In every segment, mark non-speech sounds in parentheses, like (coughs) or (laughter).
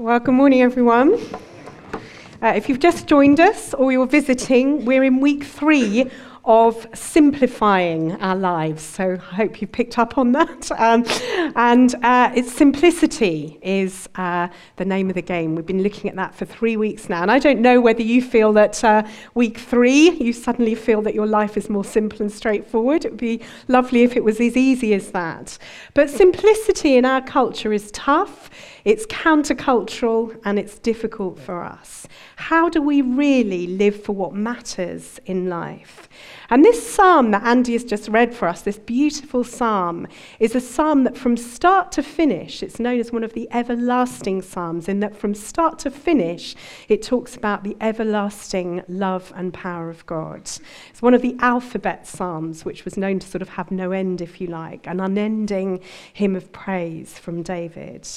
Well, good morning, everyone. Uh, if you've just joined us or you're visiting, we're in week three of simplifying our lives. So I hope you picked up on that. (laughs) Um, and uh, it's simplicity is uh, the name of the game. We've been looking at that for three weeks now. And I don't know whether you feel that uh, week three, you suddenly feel that your life is more simple and straightforward. It would be lovely if it was as easy as that. But simplicity in our culture is tough. It's countercultural and it's difficult for us. How do we really live for what matters in life? And this psalm that Andy has just read for us, this beautiful psalm, is a psalm that from start to finish, it's known as one of the everlasting psalms, in that from start to finish, it talks about the everlasting love and power of God. It's one of the alphabet psalms, which was known to sort of have no end, if you like, an unending hymn of praise from David.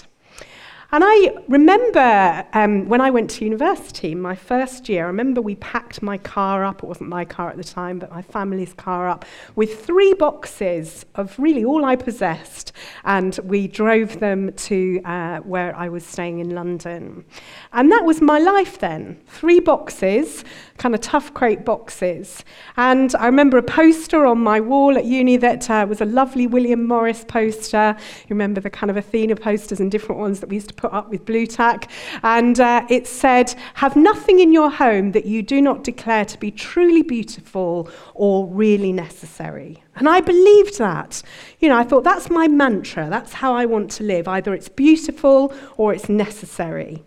And I remember um, when I went to university, my first year, I remember we packed my car up, it wasn't my car at the time, but my family's car up, with three boxes of really all I possessed. And we drove them to uh, where I was staying in London. And that was my life then three boxes, kind of tough crate boxes. And I remember a poster on my wall at uni that uh, was a lovely William Morris poster. You remember the kind of Athena posters and different ones that we used to put up with Blu-Tack. And uh, it said, Have nothing in your home that you do not declare to be truly beautiful or really necessary. And I believed that. You know, I thought that's my mantra. That's how I want to live. Either it's beautiful or it's necessary.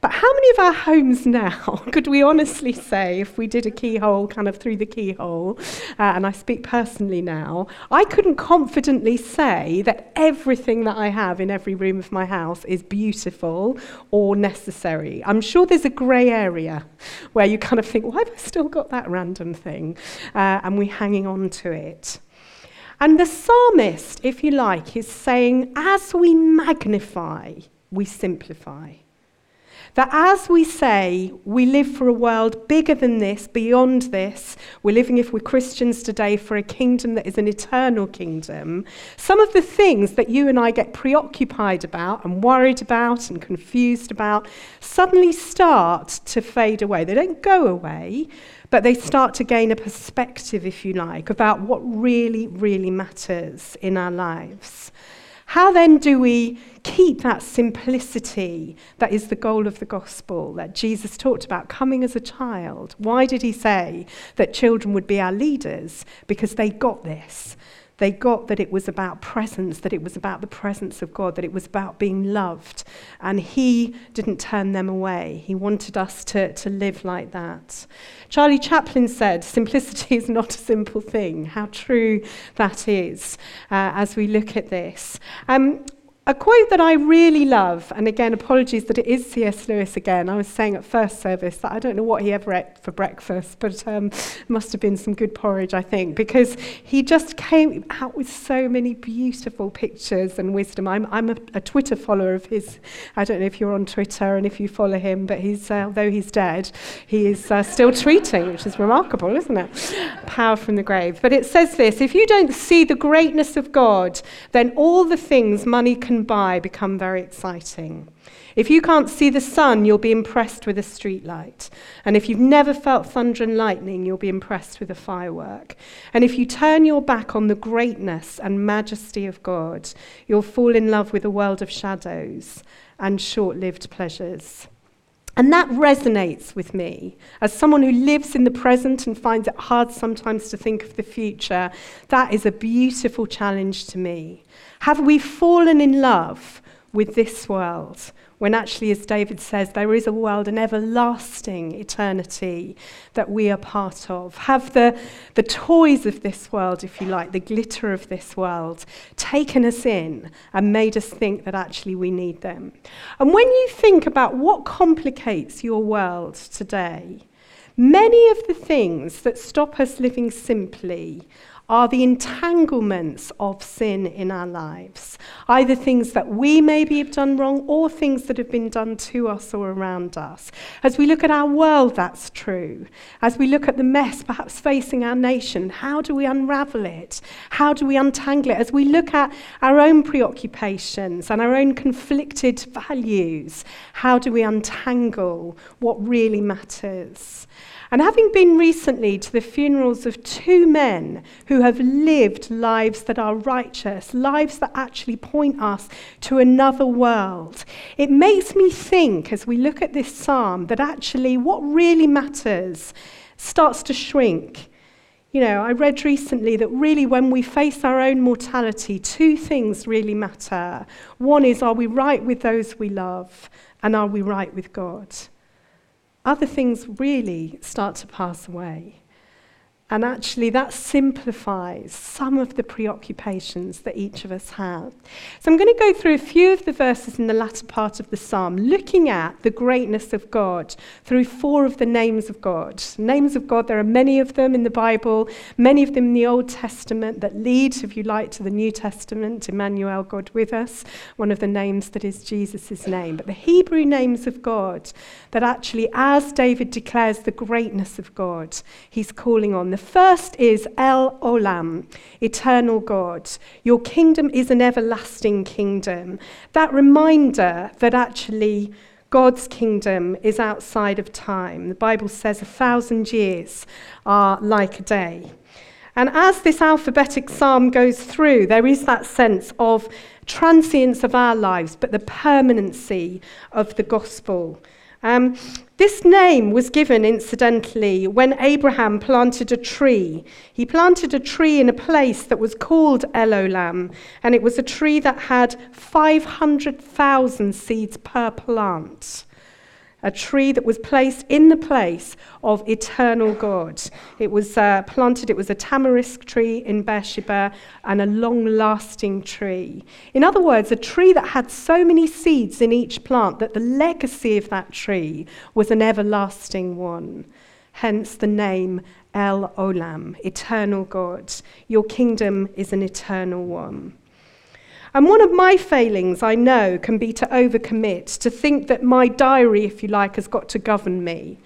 But how many of our homes now (laughs) could we honestly say, if we did a keyhole kind of through the keyhole, uh, and I speak personally now, I couldn't confidently say that everything that I have in every room of my house is beautiful or necessary. I'm sure there's a grey area where you kind of think, why have I still got that random thing? Uh, and we're hanging on to it. And the psalmist, if you like, is saying, as we magnify, we simplify. That as we say, we live for a world bigger than this, beyond this, we're living, if we're Christians today, for a kingdom that is an eternal kingdom, some of the things that you and I get preoccupied about and worried about and confused about suddenly start to fade away. They don't go away, but they start to gain a perspective, if you like, about what really, really matters in our lives. How then do we keep that simplicity that is the goal of the gospel that Jesus talked about coming as a child? Why did he say that children would be our leaders? Because they got this. They got that it was about presence, that it was about the presence of God, that it was about being loved. And He didn't turn them away. He wanted us to, to live like that. Charlie Chaplin said, Simplicity is not a simple thing. How true that is uh, as we look at this. Um, a quote that I really love, and again, apologies that it is C.S. Lewis again. I was saying at first service that I don't know what he ever ate for breakfast, but um, must have been some good porridge, I think, because he just came out with so many beautiful pictures and wisdom. I'm, I'm a, a Twitter follower of his. I don't know if you're on Twitter and if you follow him, but he's, uh, although he's dead, he is uh, still tweeting, which is remarkable, isn't it? Power from the grave. But it says this if you don't see the greatness of God, then all the things money can can buy become very exciting. If you can't see the sun, you'll be impressed with a streetlight. And if you've never felt thunder and lightning, you'll be impressed with a firework. And if you turn your back on the greatness and majesty of God, you'll fall in love with a world of shadows and short lived pleasures. And that resonates with me. As someone who lives in the present and finds it hard sometimes to think of the future, that is a beautiful challenge to me. Have we fallen in love with this world? When actually, as David says, there is a world, an everlasting eternity that we are part of. Have the, the toys of this world, if you like, the glitter of this world, taken us in and made us think that actually we need them? And when you think about what complicates your world today, many of the things that stop us living simply are the entanglements of sin in our lives, either things that we maybe have done wrong or things that have been done to us or around us. As we look at our world, that's true. As we look at the mess perhaps facing our nation, how do we unravel it? How do we untangle it? As we look at our own preoccupations and our own conflicted values, how do we untangle what really matters? And having been recently to the funerals of two men who have lived lives that are righteous, lives that actually point us to another world, it makes me think as we look at this psalm that actually what really matters starts to shrink. You know, I read recently that really when we face our own mortality, two things really matter. One is, are we right with those we love? And are we right with God? Other things really start to pass away. And actually, that simplifies some of the preoccupations that each of us have. So, I'm going to go through a few of the verses in the latter part of the psalm, looking at the greatness of God through four of the names of God. Names of God, there are many of them in the Bible, many of them in the Old Testament that lead, if you like, to the New Testament, Emmanuel, God with us, one of the names that is Jesus' name. But the Hebrew names of God, that actually, as David declares the greatness of God, he's calling on the first is El Olam, eternal God. Your kingdom is an everlasting kingdom. That reminder that actually God's kingdom is outside of time. The Bible says a thousand years are like a day. And as this alphabetic psalm goes through, there is that sense of transience of our lives, but the permanency of the gospel. Um, this name was given, incidentally, when Abraham planted a tree. He planted a tree in a place that was called El Olam, and it was a tree that had 500,000 seeds per plant a tree that was placed in the place of eternal God. It was uh, planted, it was a tamarisk tree in Beersheba and a long lasting tree. In other words, a tree that had so many seeds in each plant that the legacy of that tree was an everlasting one. Hence the name El Olam, eternal God. Your kingdom is an eternal one. And one of my failings, I know, can be to overcommit, to think that my diary, if you like, has got to govern me.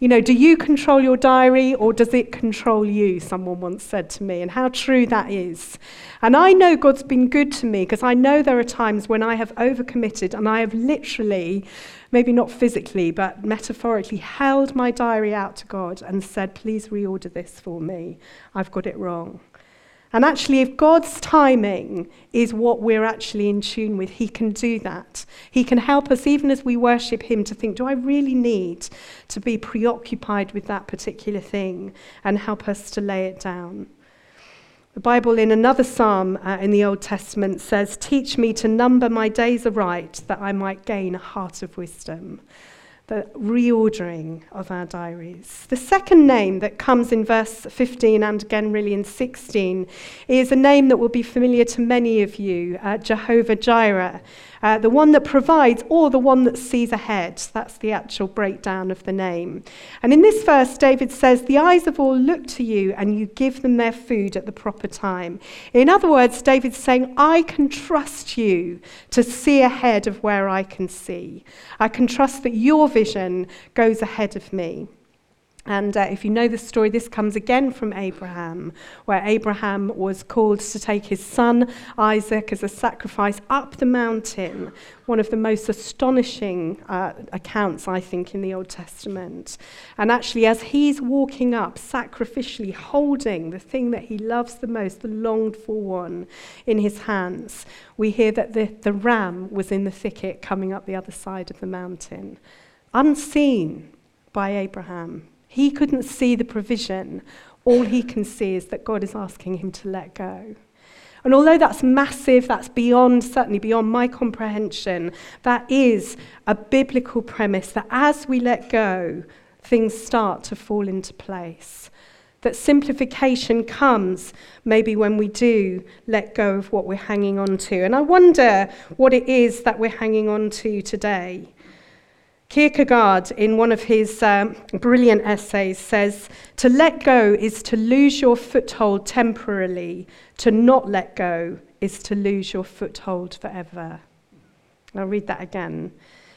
You know, do you control your diary or does it control you? Someone once said to me, and how true that is. And I know God's been good to me because I know there are times when I have overcommitted and I have literally, maybe not physically, but metaphorically, held my diary out to God and said, please reorder this for me. I've got it wrong. And actually, if God's timing is what we're actually in tune with, He can do that. He can help us, even as we worship Him, to think, do I really need to be preoccupied with that particular thing? And help us to lay it down. The Bible, in another psalm uh, in the Old Testament, says, Teach me to number my days aright, that I might gain a heart of wisdom the reordering of our diaries. The second name that comes in verse 15 and again, really in 16, is a name that will be familiar to many of you uh, Jehovah Jireh. Uh, the one that provides or the one that sees ahead. That's the actual breakdown of the name. And in this verse, David says, The eyes of all look to you, and you give them their food at the proper time. In other words, David's saying, I can trust you to see ahead of where I can see. I can trust that your vision goes ahead of me. And uh, if you know the story, this comes again from Abraham, where Abraham was called to take his son Isaac as a sacrifice up the mountain. One of the most astonishing uh, accounts, I think, in the Old Testament. And actually, as he's walking up, sacrificially holding the thing that he loves the most, the longed for one, in his hands, we hear that the, the ram was in the thicket coming up the other side of the mountain, unseen by Abraham he couldn't see the provision. All he can see is that God is asking him to let go. And although that's massive, that's beyond, certainly beyond my comprehension, that is a biblical premise that as we let go, things start to fall into place. That simplification comes maybe when we do let go of what we're hanging on to. And I wonder what it is that we're hanging on to today. Kierkegaard, in one of his um, brilliant essays, says to let go is to lose your foothold temporarily, to not let go is to lose your foothold forever. I'll read that again.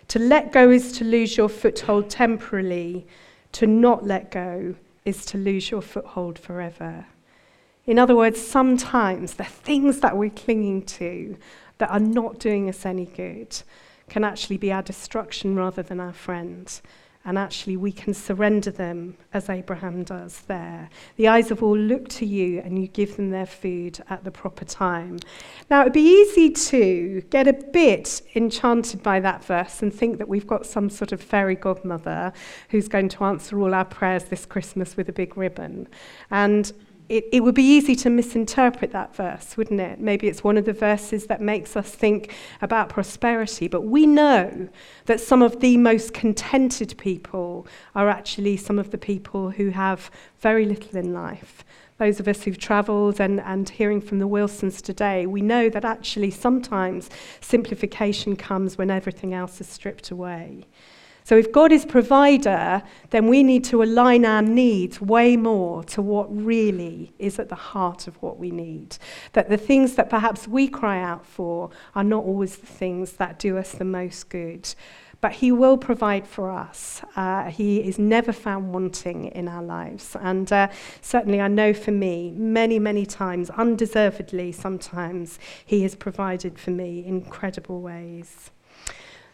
To let go is to lose your foothold temporarily, to not let go is to lose your foothold forever. In other words, sometimes the things that we're clinging to that are not doing us any good can actually be our destruction rather than our friend. And actually, we can surrender them as Abraham does there. The eyes of all look to you, and you give them their food at the proper time. Now, it'd be easy to get a bit enchanted by that verse and think that we've got some sort of fairy godmother who's going to answer all our prayers this Christmas with a big ribbon. And it, it would be easy to misinterpret that verse, wouldn't it? Maybe it's one of the verses that makes us think about prosperity, but we know that some of the most contented people are actually some of the people who have very little in life. Those of us who've travelled and, and hearing from the Wilsons today, we know that actually sometimes simplification comes when everything else is stripped away. So, if God is provider, then we need to align our needs way more to what really is at the heart of what we need. That the things that perhaps we cry out for are not always the things that do us the most good. But He will provide for us. Uh, he is never found wanting in our lives. And uh, certainly, I know for me, many, many times, undeservedly sometimes, He has provided for me incredible ways.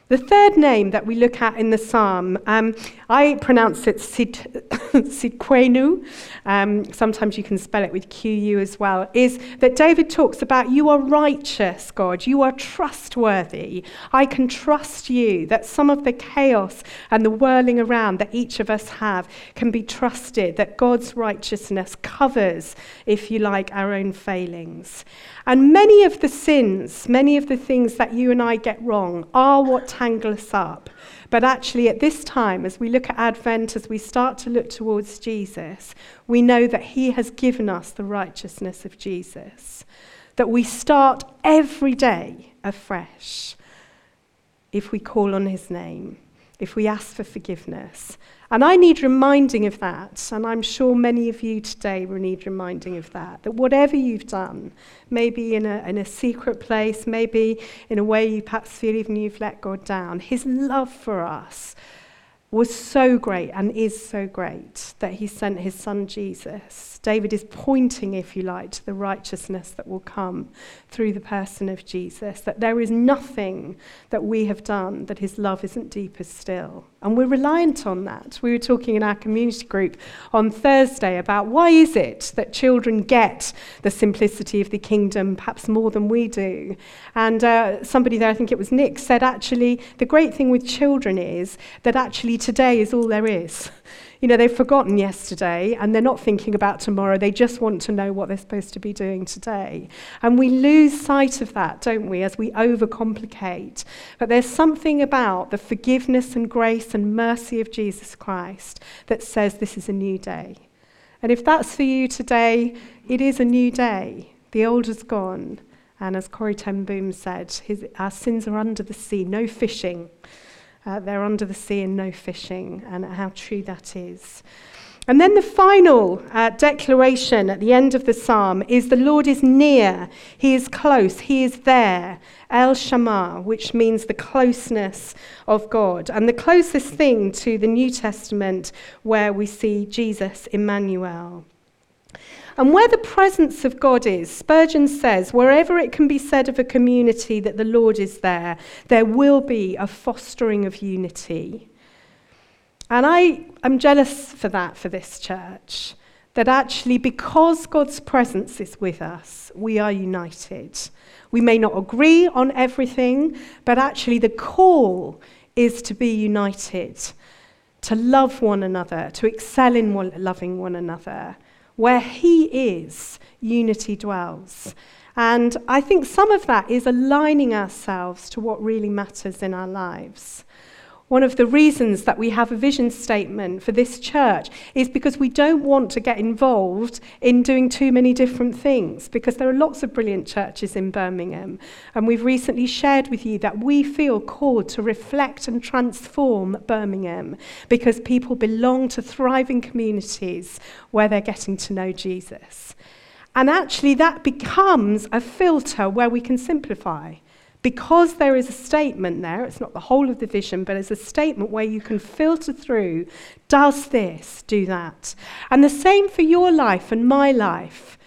The third name that we look at in the psalm, um, I pronounce it Sid, (coughs) Sidquenu. Um, sometimes you can spell it with QU as well. Is that David talks about you are righteous, God. You are trustworthy. I can trust you. That some of the chaos and the whirling around that each of us have can be trusted. That God's righteousness covers, if you like, our own failings. And many of the sins, many of the things that you and I get wrong, are what tangle us up. But actually, at this time, as we look at Advent, as we start to look towards Jesus, we know that He has given us the righteousness of Jesus. That we start every day afresh if we call on His name, if we ask for forgiveness, and I need reminding of that, and I'm sure many of you today will need reminding of that. That whatever you've done, maybe in a, in a secret place, maybe in a way you perhaps feel even you've let God down, His love for us was so great and is so great that he sent his son Jesus. David is pointing, if you like, to the righteousness that will come through the person of Jesus, that there is nothing that we have done that his love isn't deeper still. And we're reliant on that. We were talking in our community group on Thursday about why is it that children get the simplicity of the kingdom perhaps more than we do. And uh, somebody there, I think it was Nick, said actually the great thing with children is that actually today is all there is. You know, they've forgotten yesterday and they're not thinking about tomorrow. They just want to know what they're supposed to be doing today. And we lose sight of that, don't we, as we overcomplicate. But there's something about the forgiveness and grace and mercy of Jesus Christ that says this is a new day. And if that's for you today, it is a new day. The old is gone. And as Corrie ten Boom said, his, our sins are under the sea, no fishing. Uh, they're under the sea and no fishing, and how true that is. And then the final uh, declaration at the end of the psalm is the Lord is near, He is close, He is there. El Shammah, which means the closeness of God. And the closest thing to the New Testament where we see Jesus, Emmanuel. And where the presence of God is, Spurgeon says, wherever it can be said of a community that the Lord is there, there will be a fostering of unity. And I am jealous for that for this church. That actually, because God's presence is with us, we are united. We may not agree on everything, but actually, the call is to be united, to love one another, to excel in loving one another. Where He is, unity dwells. And I think some of that is aligning ourselves to what really matters in our lives. One of the reasons that we have a vision statement for this church is because we don't want to get involved in doing too many different things, because there are lots of brilliant churches in Birmingham. And we've recently shared with you that we feel called to reflect and transform Birmingham because people belong to thriving communities where they're getting to know Jesus. And actually, that becomes a filter where we can simplify. Because there is a statement there, it's not the whole of the vision, but it's a statement where you can filter through does this, do that. And the same for your life and my life.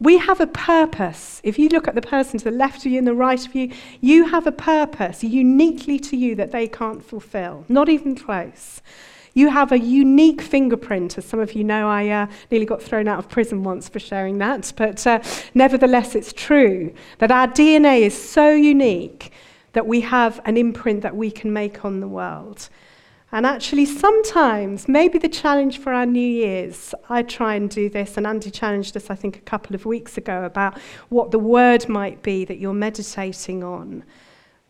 We have a purpose. If you look at the person to the left of you and the right of you, you have a purpose uniquely to you that they can't fulfill, not even close. You have a unique fingerprint. As some of you know, I uh, nearly got thrown out of prison once for sharing that. But uh, nevertheless, it's true that our DNA is so unique that we have an imprint that we can make on the world. And actually, sometimes, maybe the challenge for our New Year's, I try and do this, and Andy challenged us, I think, a couple of weeks ago about what the word might be that you're meditating on.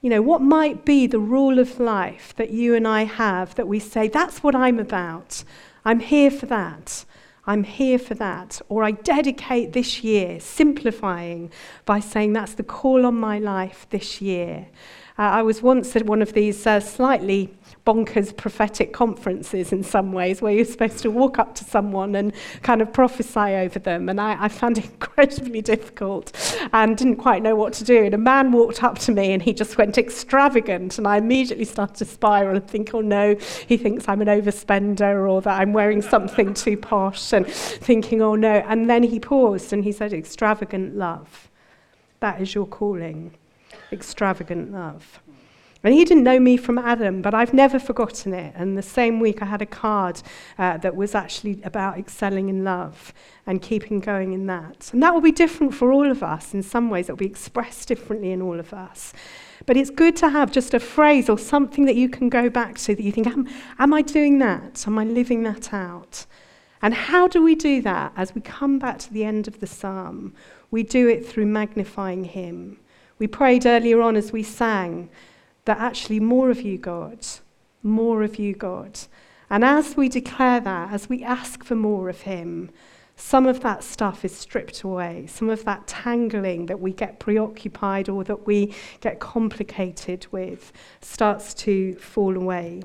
You know, what might be the rule of life that you and I have that we say, that's what I'm about. I'm here for that. I'm here for that. Or I dedicate this year, simplifying by saying that's the call on my life this year. Uh, I was once at one of these uh, slightly bonkers prophetic conferences in some ways, where you're supposed to walk up to someone and kind of prophesy over them. And I, I found it (laughs) incredibly difficult and didn't quite know what to do. And a man walked up to me and he just went extravagant. And I immediately started to spiral and think, oh no, he thinks I'm an overspender or that I'm wearing something too posh and thinking, oh no. And then he paused and he said, extravagant love. That is your calling. Extravagant love. And he didn't know me from Adam, but I've never forgotten it. And the same week, I had a card uh, that was actually about excelling in love and keeping going in that. And that will be different for all of us. In some ways, it will be expressed differently in all of us. But it's good to have just a phrase or something that you can go back to that you think, am, am I doing that? Am I living that out? And how do we do that as we come back to the end of the psalm? We do it through magnifying Him. We prayed earlier on as we sang that actually more of you, God, more of you, God. And as we declare that, as we ask for more of Him, some of that stuff is stripped away. Some of that tangling that we get preoccupied or that we get complicated with starts to fall away.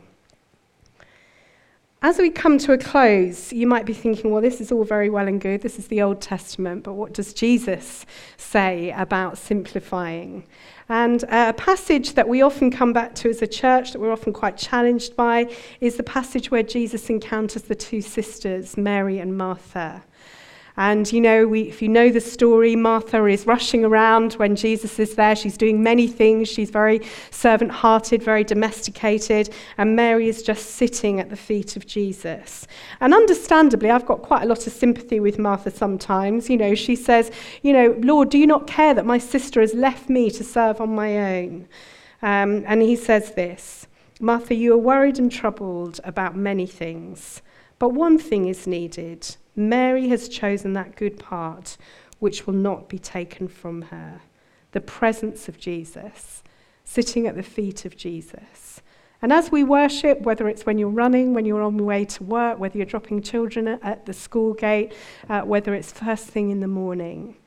As we come to a close, you might be thinking, well, this is all very well and good. This is the Old Testament, but what does Jesus say about simplifying? And uh, a passage that we often come back to as a church, that we're often quite challenged by, is the passage where Jesus encounters the two sisters, Mary and Martha. And you know, we, if you know the story, Martha is rushing around when Jesus is there. She's doing many things. She's very servant hearted, very domesticated. And Mary is just sitting at the feet of Jesus. And understandably, I've got quite a lot of sympathy with Martha sometimes. You know, she says, You know, Lord, do you not care that my sister has left me to serve on my own? Um, and he says this Martha, you are worried and troubled about many things, but one thing is needed. Mary has chosen that good part which will not be taken from her the presence of Jesus, sitting at the feet of Jesus. And as we worship, whether it's when you're running, when you're on your way to work, whether you're dropping children at the school gate, uh, whether it's first thing in the morning,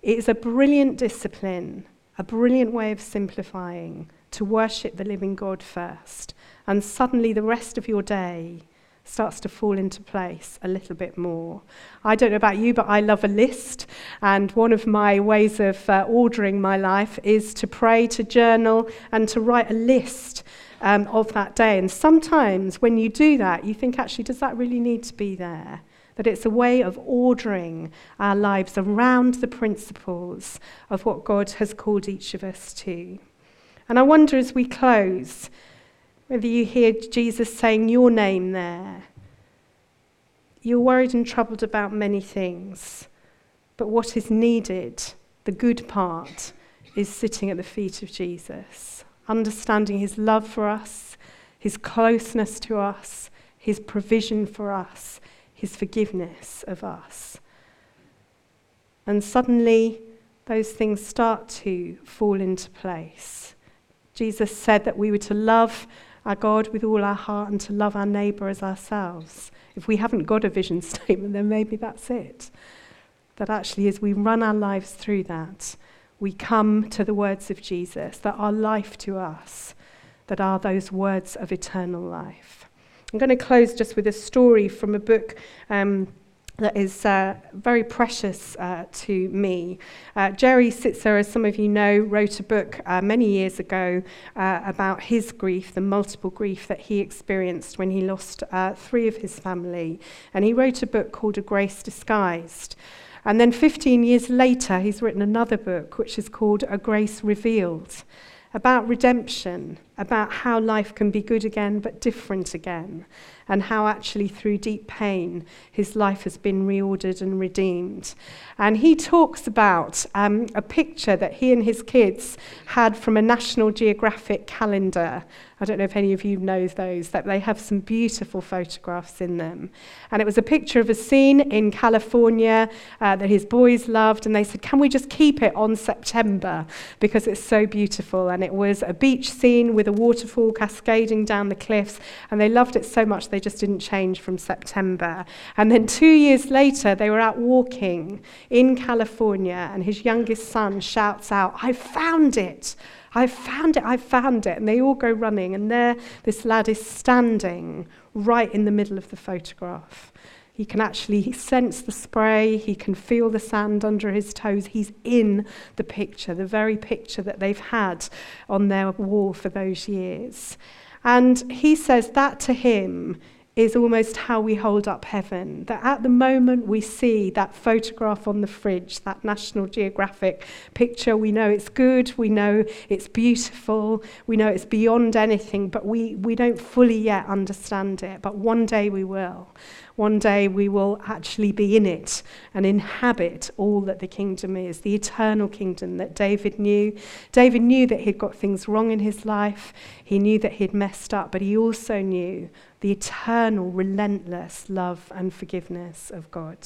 it is a brilliant discipline, a brilliant way of simplifying to worship the living God first. And suddenly the rest of your day starts to fall into place a little bit more. I don't know about you, but I love a list. And one of my ways of uh, ordering my life is to pray, to journal, and to write a list um, of that day. And sometimes when you do that, you think, actually, does that really need to be there? That it's a way of ordering our lives around the principles of what God has called each of us to. And I wonder as we close, whether you hear Jesus saying your name there. You're worried and troubled about many things, but what is needed, the good part, is sitting at the feet of Jesus, understanding his love for us, his closeness to us, his provision for us, his forgiveness of us. And suddenly, those things start to fall into place. Jesus said that we were to love our God with all our heart and to love our neighbour as ourselves. If we haven't got a vision (laughs) statement, then maybe that's it. That actually, as we run our lives through that, we come to the words of Jesus that are life to us, that are those words of eternal life. I'm going to close just with a story from a book. Um, that is uh, very precious uh, to me. Uh, Jerry Sittser, as some of you know, wrote a book uh, many years ago uh, about his grief, the multiple grief that he experienced when he lost uh, three of his family. And he wrote a book called A Grace Disguised. And then 15 years later, he's written another book, which is called A Grace Revealed, about redemption, about how life can be good again but different again and how actually through deep pain his life has been reordered and redeemed. And he talks about um, a picture that he and his kids had from a National Geographic calendar. I don't know if any of you know those, that they have some beautiful photographs in them. And it was a picture of a scene in California uh, that his boys loved, and they said, Can we just keep it on September? Because it's so beautiful. And it was a beach scene with a waterfall cascading down the cliffs, and they loved it so much they just didn't change from September. And then two years later, they were out walking in California, and his youngest son shouts out, I found it! I found it, I found it. And they all go running, and there this lad is standing right in the middle of the photograph. He can actually sense the spray, he can feel the sand under his toes. He's in the picture, the very picture that they've had on their wall for those years. And he says that to him is almost how we hold up heaven. That at the moment we see that photograph on the fridge, that National Geographic picture, we know it's good, we know it's beautiful, we know it's beyond anything, but we, we don't fully yet understand it. But one day we will. One day we will actually be in it and inhabit all that the kingdom is, the eternal kingdom that David knew. David knew that he'd got things wrong in his life, he knew that he'd messed up, but he also knew the eternal, relentless love and forgiveness of God.